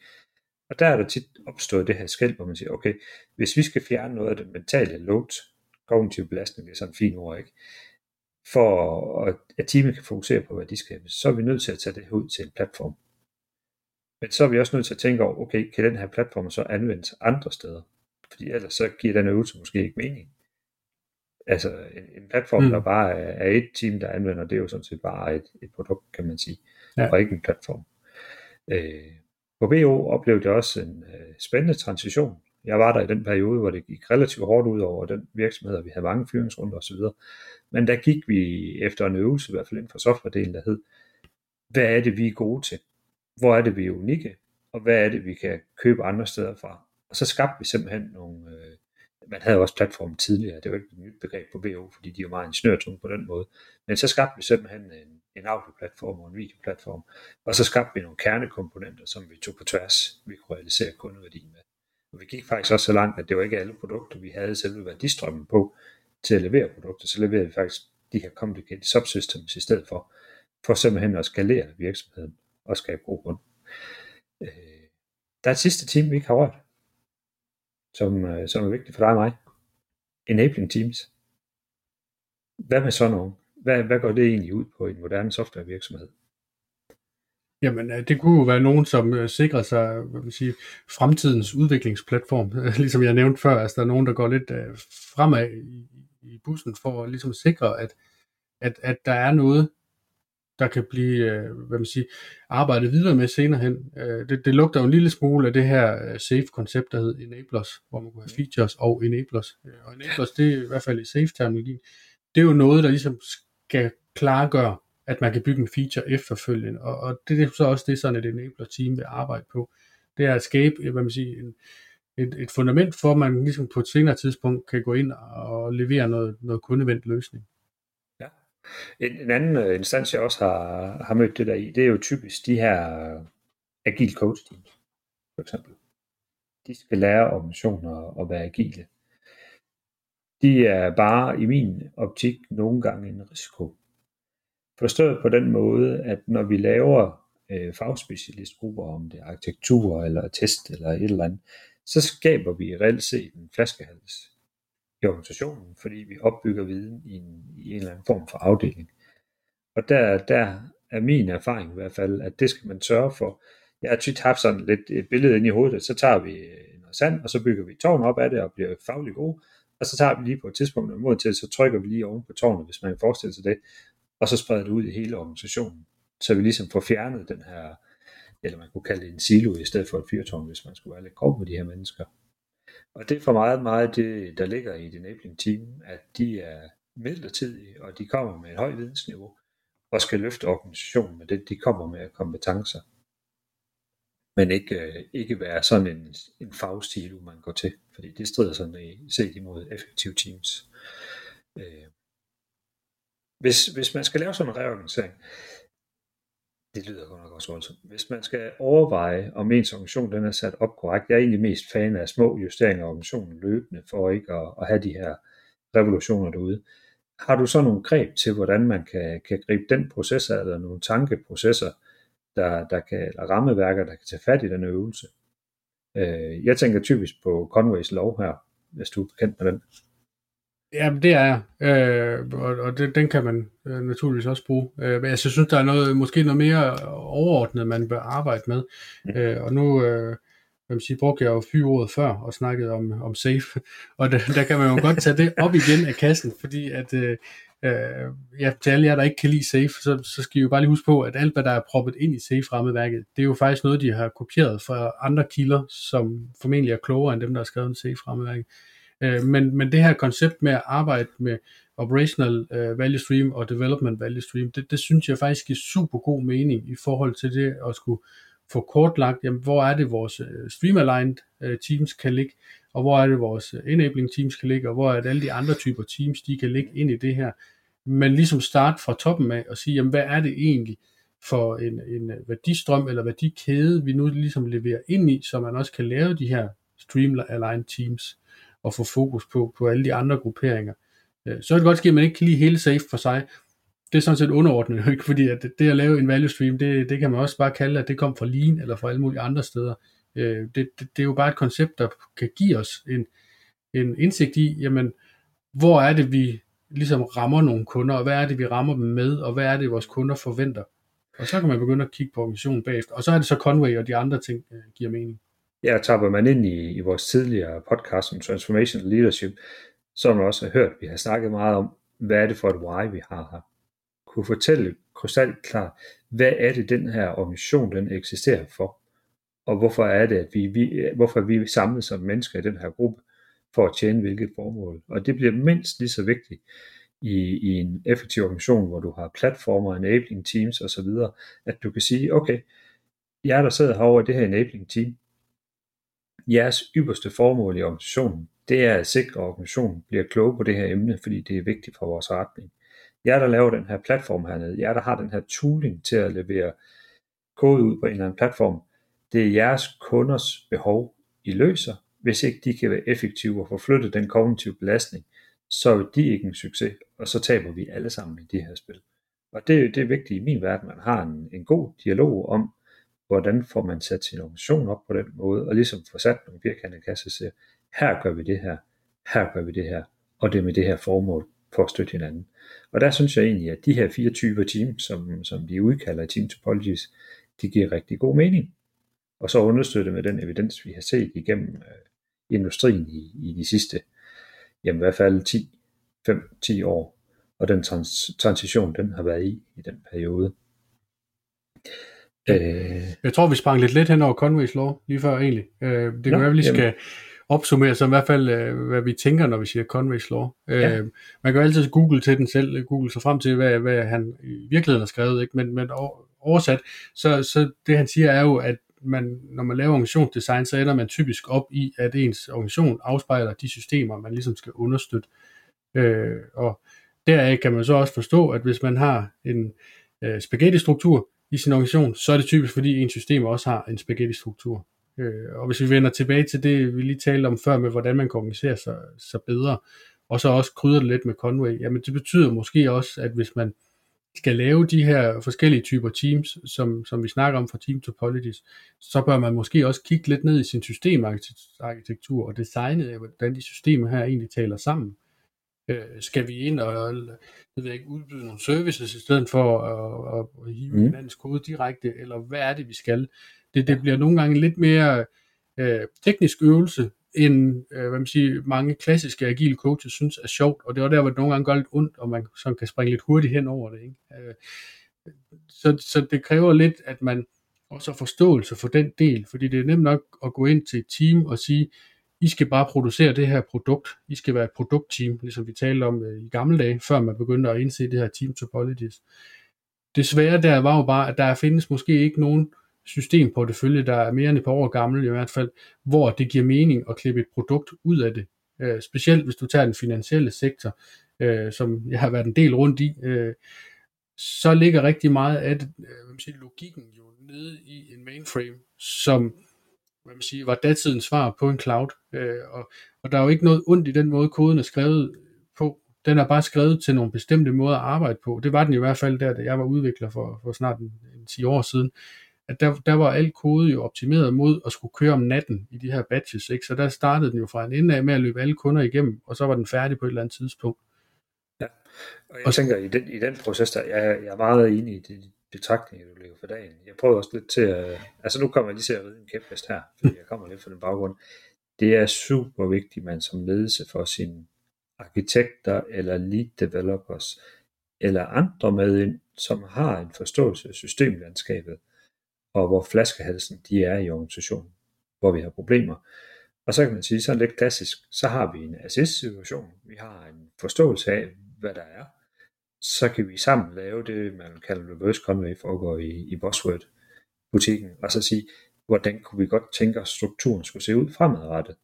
Og der er der tit opstået det her skæld, hvor man siger, okay, hvis vi skal fjerne noget af det mentale load, kognitiv belastning, det er sådan en fin ord, ikke? For at, at teamet kan fokusere på, hvad de skal, så er vi nødt til at tage det ud til en platform. Men så er vi også nødt til at tænke over, okay, kan den her platform så anvendes andre steder? Fordi ellers så giver den øvelse måske ikke mening. Altså en, en platform, mm. der bare er, er et team, der anvender, det er jo sådan set bare et, et produkt, kan man sige, ja. og ikke en platform. Øh, På BO oplevede jeg også en øh, spændende transition. Jeg var der i den periode, hvor det gik relativt hårdt ud over den virksomhed, og vi havde mange fyringsrunder osv. Men der gik vi efter en øvelse, i hvert fald inden for softwaredelen, der hed, hvad er det, vi er gode til? Hvor er det, vi er unikke? Og hvad er det, vi kan købe andre steder fra? Og så skabte vi simpelthen nogle, øh, man havde også platform tidligere, det var ikke et nyt begreb på BO, fordi de er jo meget ingeniørtunge på den måde, men så skabte vi simpelthen en, en audio-platform og en videoplatform, og så skabte vi nogle kernekomponenter, som vi tog på tværs, vi kunne realisere kundeværdien med. Og vi gik faktisk også så langt, at det var ikke alle produkter, vi havde selve værdistrømmen på til at levere produkter, så leverede vi faktisk de her complicated subsystems i stedet for, for simpelthen at skalere virksomheden og skabe god grund. Øh, der er et sidste team, vi ikke har rørt, som, øh, som er vigtigt for dig og mig. Enabling teams. Hvad med sådan nogle? Hvad, hvad går det egentlig ud på i en moderne softwarevirksomhed? Jamen, øh, det kunne jo være nogen, som øh, sikrer sig øh, hvad man sige, fremtidens udviklingsplatform. ligesom jeg nævnte før, altså der er nogen, der går lidt fremad i, i bussen for at ligesom sikre, at, at, at der er noget, der kan blive hvad man siger, arbejdet videre med senere hen. Det, det lugter jo en lille smule af det her safe-koncept, der hedder enablers, hvor man kan have features og enablers. Og enablers, det er i hvert fald i safe-terminologien, det er jo noget, der ligesom skal klargøre, at man kan bygge en feature efterfølgende. Og, og det er så også det, sådan et enabler team vil arbejde på. Det er at skabe hvad man siger, en, et, et fundament for, at man ligesom på et senere tidspunkt kan gå ind og levere noget, noget kundevendt løsning. En, en anden øh, instans, jeg også har, har mødt det der i, det er jo typisk de her øh, agile coach teams, for eksempel. De skal lære organisationer at være agile de er bare i min optik nogle gange en risiko. Forstået på den måde, at når vi laver øh, fagspecialistgrupper, om det er arkitektur eller test eller et eller andet, så skaber vi reelt set en flaskehals i organisationen, fordi vi opbygger viden i en, i en eller anden form for afdeling. Og der, der er min erfaring i hvert fald, at det skal man sørge for. Jeg har tit haft sådan lidt et billede ind i hovedet, så tager vi noget sand, og så bygger vi tårn op af det og bliver fagligt gode, og så tager vi lige på et tidspunkt, en mod til, så trykker vi lige oven på tårnet, hvis man kan forestille sig det, og så spreder det ud i hele organisationen, så vi ligesom får fjernet den her, eller man kunne kalde det en silo i stedet for et fyrtårn, hvis man skulle være lidt grov med de her mennesker. Og det er for meget, meget det, der ligger i det enabling team, at de er midlertidige, og de kommer med et højt vidensniveau, og skal løfte organisationen med det, de kommer med af kompetencer men ikke, øh, ikke være sådan en, en fagstil, man går til, fordi det strider sådan i, set imod effektive teams. Øh, hvis, hvis man skal lave sådan en reorganisering, det lyder godt nok også voldsomt. Hvis man skal overveje, om ens organisation den er sat op korrekt, jeg er egentlig mest fan af små justeringer af organisationen løbende, for ikke at, at have de her revolutioner derude. Har du så nogle greb til, hvordan man kan, kan gribe den proces eller nogle tankeprocesser, der, der kan, eller rammeværker, der kan tage fat i den øvelse. Øh, jeg tænker typisk på Conways lov her, hvis du er bekendt med den. Ja, det er jeg, øh, og, og det, den kan man øh, naturligvis også bruge. Øh, men jeg synes, der er noget, måske noget mere overordnet, man bør arbejde med. Mm. Øh, og nu øh, man sige, brugte jeg jo fyreordet før og snakkede om, om safe, og der, der kan man jo godt tage det op igen af kassen, fordi at øh, øh, ja, til alle jer, der ikke kan lide Safe, så, så skal I jo bare lige huske på, at alt, hvad der er proppet ind i Safe-rammeværket, det er jo faktisk noget, de har kopieret fra andre kilder, som formentlig er klogere end dem, der har skrevet en Safe-rammeværket. Øh, men, men det her koncept med at arbejde med operational øh, value stream og development value stream, det, det synes jeg faktisk giver super god mening i forhold til det at skulle få kortlagt, jamen, hvor er det vores øh, stream-aligned øh, teams kan ligge, og hvor er det vores enabling teams kan ligge, og hvor er det alle de andre typer teams, de kan ligge ind i det her, men ligesom starte fra toppen af og sige, jamen hvad er det egentlig for en, en værdistrøm eller værdikæde, vi nu ligesom leverer ind i, så man også kan lave de her stream-aligned teams? Og få fokus på, på alle de andre grupperinger. Øh, så er det godt ske, at man ikke kan lide hele safe for sig. Det er sådan set underordnet, ikke? fordi at det at lave en value stream, det, det kan man også bare kalde, at det kom fra Lean eller fra alle mulige andre steder. Øh, det, det, det er jo bare et koncept, der kan give os en, en indsigt i, jamen, hvor er det, vi ligesom rammer nogle kunder, og hvad er det, vi rammer dem med, og hvad er det, vores kunder forventer. Og så kan man begynde at kigge på organisationen bagefter. Og så er det så Conway og de andre ting, der giver mening. Ja, tapper man ind i, i vores tidligere podcast om Transformation Leadership, så har man også hørt, hørt, vi har snakket meget om, hvad er det for et why, vi har her. Kunne fortælle krystalklart, hvad er det, den her organisation, den eksisterer for. og hvorfor er det, at vi, vi, hvorfor er vi samlet som mennesker i den her gruppe, for at tjene hvilket formål. Og det bliver mindst lige så vigtigt i, i en effektiv organisation, hvor du har platformer, enabling teams osv., at du kan sige, okay, jeg der sidder herovre i det her enabling team, jeres ypperste formål i organisationen, det er at sikre, at organisationen bliver klog på det her emne, fordi det er vigtigt for vores retning. Jer, der laver den her platform hernede, jer, der har den her tooling til at levere kode ud på en eller anden platform, det er jeres kunders behov, I løser. Hvis ikke de kan være effektive og få flyttet den kognitive belastning, så er de ikke en succes, og så taber vi alle sammen i de her spil. Og det, det er vigtigt i min verden, at man har en, en god dialog om, hvordan får man sat sin organisation op på den måde, og ligesom får sat nogle firkantede kasser og siger, her gør vi det her, her gør vi det her, og det er med det her formål for at støtte hinanden. Og der synes jeg egentlig, at de her fire typer team, som, som vi udkalder i Team Topologies, de giver rigtig god mening. Og så understøtte med den evidens, vi har set igennem øh, industrien i, i de sidste, jamen i hvert fald 10, 5-10 år, og den trans, transition, den har været i i den periode. Øh, jeg tror, vi sprang lidt let hen over Conway's Law lige før egentlig. Øh, det kan være, at vi lige skal opsummere så i hvert fald, øh, hvad vi tænker, når vi siger Conway's Law. Ja. Øh, man kan jo altid google til den selv, google sig frem til, hvad, hvad han i virkeligheden har skrevet, ikke? Men, men oversat, så, så det han siger er jo, at man, når man laver organisationsdesign, så ender man typisk op i, at ens organisation afspejler de systemer, man ligesom skal understøtte. Øh, og deraf kan man så også forstå, at hvis man har en øh, spaghetti-struktur i sin organisation, så er det typisk, fordi ens system også har en spaghetti-struktur. Øh, og hvis vi vender tilbage til det, vi lige talte om før, med hvordan man kan organisere sig, sig bedre, og så også krydder det lidt med Conway, jamen det betyder måske også, at hvis man skal lave de her forskellige typer teams, som, som vi snakker om fra Team Topologies, så bør man måske også kigge lidt ned i sin systemarkitektur og designet af, hvordan de systemer her egentlig taler sammen. Øh, skal vi ind og jeg ved ikke, udbyde nogle services i stedet for at, at, at hive mm. hinandens kode direkte, eller hvad er det, vi skal? Det, det bliver nogle gange lidt mere øh, teknisk øvelse, end øh, hvad man siger, mange klassiske agile coaches synes er sjovt, og det er der, hvor det nogle gange gør lidt ondt, og man så kan springe lidt hurtigt hen over det. Ikke? Øh, så, så det kræver lidt, at man også har forståelse for den del, fordi det er nemt nok at gå ind til et team og sige, i skal bare producere det her produkt, I skal være et produktteam, ligesom vi talte om øh, i gamle dage, før man begyndte at indse det her team topologies. Det svære der var jo bare, at der findes måske ikke nogen systemportefølje, der er mere end et par år gammel i hvert fald, hvor det giver mening at klippe et produkt ud af det. Øh, specielt hvis du tager den finansielle sektor, øh, som jeg har været en del rundt i, øh, så ligger rigtig meget af det, øh, hvad man siger, logikken jo nede i en mainframe, som hvad man siger, var datidens svar på en cloud. Øh, og, og der er jo ikke noget ondt i den måde, koden er skrevet på. Den er bare skrevet til nogle bestemte måder at arbejde på. Det var den i hvert fald der, da jeg var udvikler for, for snart en, en 10 år siden at der, der var al kode jo optimeret mod at skulle køre om natten i de her batches, ikke? så der startede den jo fra en ende af med at løbe alle kunder igennem, og så var den færdig på et eller andet tidspunkt. Ja, og jeg og tænker, i den, i den proces, der, jeg, jeg er meget enig i det, betragtninger, du lægger for dagen. Jeg prøver også lidt til at, altså nu kommer jeg lige til at ride en kæphest her, fordi jeg kommer lidt fra den baggrund. Det er super vigtigt, man som ledelse for sine arkitekter eller lead developers, eller andre med ind, som har en forståelse af systemlandskabet, og hvor flaskehalsen de er i organisationen, hvor vi har problemer. Og så kan man sige, sådan lidt klassisk, så har vi en assist-situation, vi har en forståelse af, hvad der er, så kan vi sammen lave det, man kalder reverse conway, foregår i, i Bosworth-butikken, og så sige, hvordan kunne vi godt tænke os, strukturen skulle se ud fremadrettet.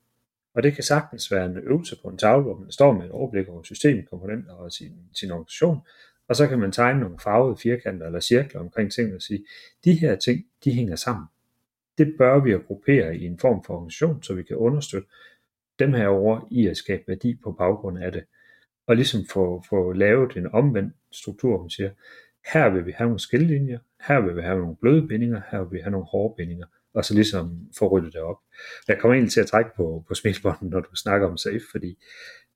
Og det kan sagtens være en øvelse på en tavle, hvor man står med et overblik over systemet, komponenter og sin, sin organisation, og så kan man tegne nogle farvede firkanter eller cirkler omkring tingene og sige, de her ting, de hænger sammen. Det bør vi at gruppere i en form for organisation, så vi kan understøtte dem her over i at skabe værdi på baggrund af det. Og ligesom få, få lavet en omvendt struktur, hvor man siger, her vil vi have nogle skillelinjer, her vil vi have nogle bløde bindinger, her vil vi have nogle hårde bindinger, og så ligesom få ryddet det op. Jeg kommer egentlig til at trække på, på smilbånden, når du snakker om safe, fordi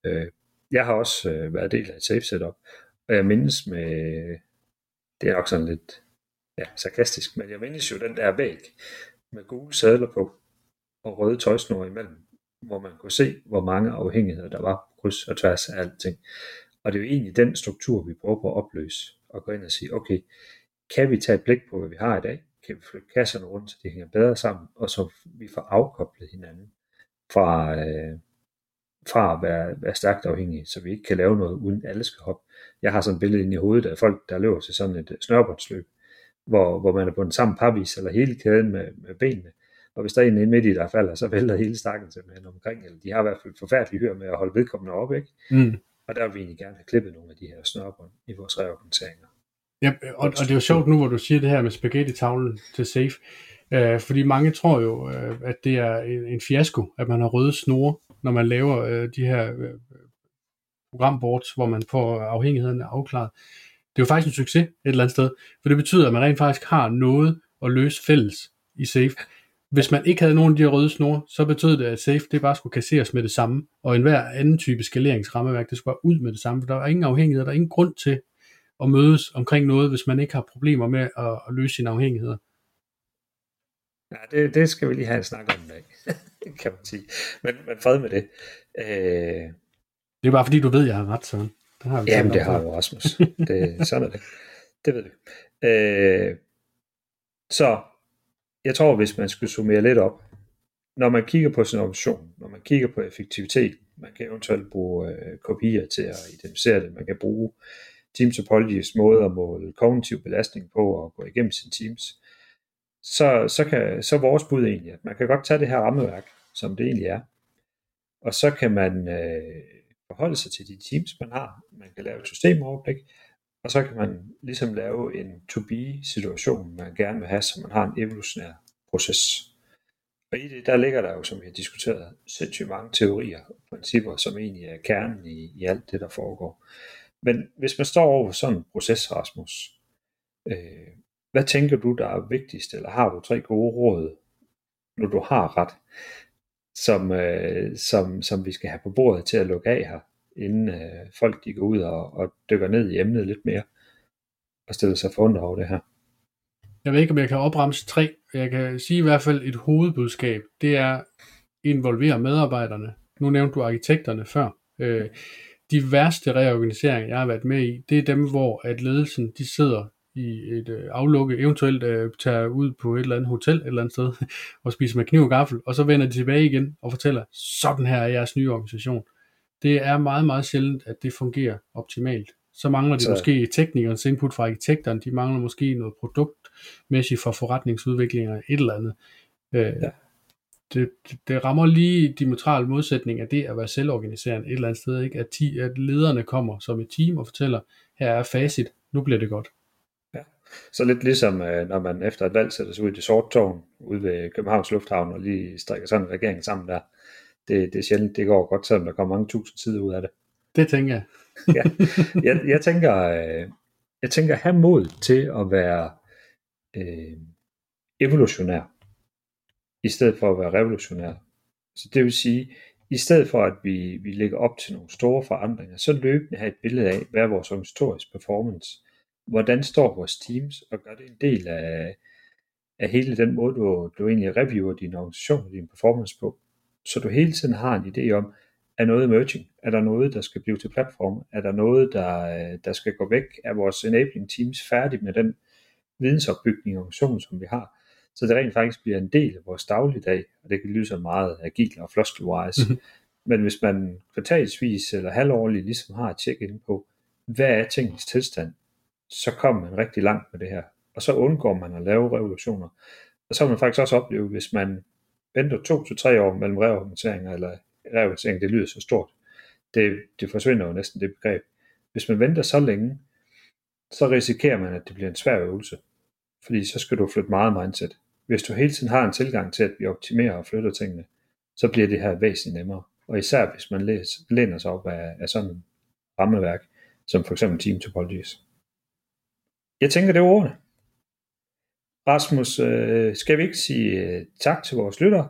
øh, jeg har også øh, været del af et safe setup, og jeg mindes med, det er nok sådan lidt ja, sarkastisk, men jeg mindes jo den der væg med gule sadler på og røde tøjsnore imellem, hvor man kunne se, hvor mange afhængigheder der var kryds og tværs af alting. Og det er jo egentlig den struktur, vi prøver på at opløse og gå ind og sige, okay, kan vi tage et blik på, hvad vi har i dag? kan vi flytte kasserne rundt, så de hænger bedre sammen, og så vi får afkoblet hinanden fra, øh, fra at være, være stærkt afhængige, så vi ikke kan lave noget, uden alle skal hoppe. Jeg har sådan et billede inde i hovedet af folk, der løber til sådan et øh, snørbåndsløb, hvor, hvor man er på sammen samme parvis, eller hele kæden med, med benene, og hvis der er en inde midt i, der falder, så vælter hele stakken simpelthen omkring, eller de har i hvert fald forfærdelige hyr med at holde vedkommende op, ikke? Mm. Og der vil vi egentlig gerne have klippet nogle af de her snørbånd i vores reorganiseringer. Ja, og, og det er jo sjovt nu, hvor du siger det her med spaghetti-tavlen til safe, øh, fordi mange tror jo, øh, at det er en, en fiasko, at man har røde snore, når man laver øh, de her øh, programboards, hvor man får afhængigheden afklaret. Det er jo faktisk en succes et eller andet sted, for det betyder, at man rent faktisk har noget at løse fælles i safe. Hvis man ikke havde nogen af de her røde snore, så betød det, at safe det bare skulle kasseres med det samme, og enhver anden type skaleringsrammeværk, det skulle bare ud med det samme, for der er ingen afhængighed, der er ingen grund til at mødes omkring noget, hvis man ikke har problemer med at, at løse sine afhængigheder. Ja, det, det skal vi lige have en snak om i dag, kan man sige. Men, men fred med det. Øh... Det er bare fordi, du ved, jeg har ret, Søren. Det har vi Jamen, det har jo Rasmus. Det, sådan er det. Det ved vi. Øh... Så jeg tror, hvis man skulle summere lidt op, når man kigger på sin organisation, når man kigger på effektivitet, man kan eventuelt bruge øh, kopier til at identificere det, man kan bruge Teams Topologies måde at måle kognitiv belastning på og gå igennem sin teams, så, så, kan, så vores bud egentlig, at man kan godt tage det her rammeværk, som det egentlig er, og så kan man øh, forholde sig til de teams, man har. Man kan lave et systemoverblik, og så kan man ligesom lave en to-be-situation, man gerne vil have, så man har en evolutionær proces. Og i det, der ligger der jo, som vi har diskuteret, sindssygt mange teorier og principper, som egentlig er kernen i, i alt det, der foregår. Men hvis man står over sådan en proces, Rasmus, øh, hvad tænker du, der er vigtigst, eller har du tre gode råd, når du har ret, som, øh, som, som vi skal have på bordet til at lukke af her, inden øh, folk de går ud og, og dykker ned i emnet lidt mere, og stiller sig for over det her? Jeg ved ikke, om jeg kan opremse tre. Jeg kan sige i hvert fald et hovedbudskab. Det er involvere medarbejderne. Nu nævnte du arkitekterne før. Øh, de værste reorganiseringer, jeg har været med i, det er dem, hvor at ledelsen de sidder i et øh, aflukke, eventuelt øh, tager ud på et eller andet hotel et eller andet sted, og spiser med kniv og gaffel, og så vender de tilbage igen og fortæller, sådan her er jeres nye organisation. Det er meget, meget sjældent, at det fungerer optimalt. Så mangler det så... måske teknikernes input fra arkitekterne, de mangler måske noget produktmæssigt for forretningsudviklinger, et eller andet. Øh, ja. det, det rammer lige diametral modsætning af det at være selvorganiserende et eller andet sted, ikke? At, ti, at lederne kommer som et team og fortæller, her er facit, nu bliver det godt. Så lidt ligesom, øh, når man efter et valg sætter sig ud i det sorte tårn, ude ved Københavns Lufthavn, og lige strikker sådan en regering sammen der. Det, det er sjældent, det går godt, selvom der kommer mange tusind sider ud af det. Det tænker jeg. ja. jeg, jeg tænker, øh, jeg tænker have mod til at være øh, evolutionær, i stedet for at være revolutionær. Så det vil sige, i stedet for at vi, vi lægger op til nogle store forandringer, så løbende have et billede af, hvad er vores organisatorisk performance hvordan står vores teams, og gør det en del af, af hele den måde, du, du egentlig reviewer din organisation og din performance på. Så du hele tiden har en idé om, er noget emerging? Er der noget, der skal blive til platform? Er der noget, der, der skal gå væk? Er vores enabling teams færdige med den vidensopbygning i organisationen, som vi har? Så det rent faktisk bliver en del af vores dagligdag, og det kan lyde så meget agilt og floskelwise. Mm-hmm. Men hvis man kvartalsvis eller halvårligt ligesom har et check ind på, hvad er tingens tilstand? så kommer man rigtig langt med det her. Og så undgår man at lave revolutioner. Og så vil man faktisk også opleve, hvis man venter to til tre år mellem reorganiseringer, eller reorganisering, det lyder så stort. Det, det forsvinder jo næsten det begreb. Hvis man venter så længe, så risikerer man, at det bliver en svær øvelse. Fordi så skal du flytte meget mindset. Hvis du hele tiden har en tilgang til, at vi optimerer og flytter tingene, så bliver det her væsentligt nemmere. Og især hvis man læner sig op af, af sådan et rammeværk, som for eksempel Team Topologies. Jeg tænker, det er ordene. Rasmus, øh, skal vi ikke sige øh, tak til vores lyttere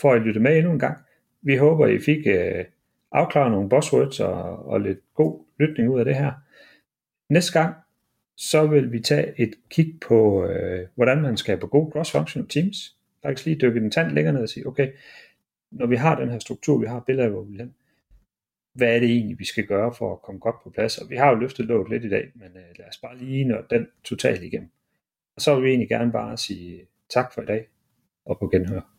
for at lytte med endnu en gang. Vi håber, I fik øh, afklaret nogle buzzwords og, og lidt god lytning ud af det her. Næste gang, så vil vi tage et kig på, øh, hvordan man skaber gode cross-functional teams. Faktisk lige dykke den tand længere ned og sige, okay, når vi har den her struktur, vi har billeder, hvor vi vil hen, hvad er det egentlig, vi skal gøre for at komme godt på plads? Og vi har jo løftet låget lidt i dag, men øh, lad os bare lige nå den totalt igennem. Og så vil vi egentlig gerne bare sige tak for i dag, og på genhør.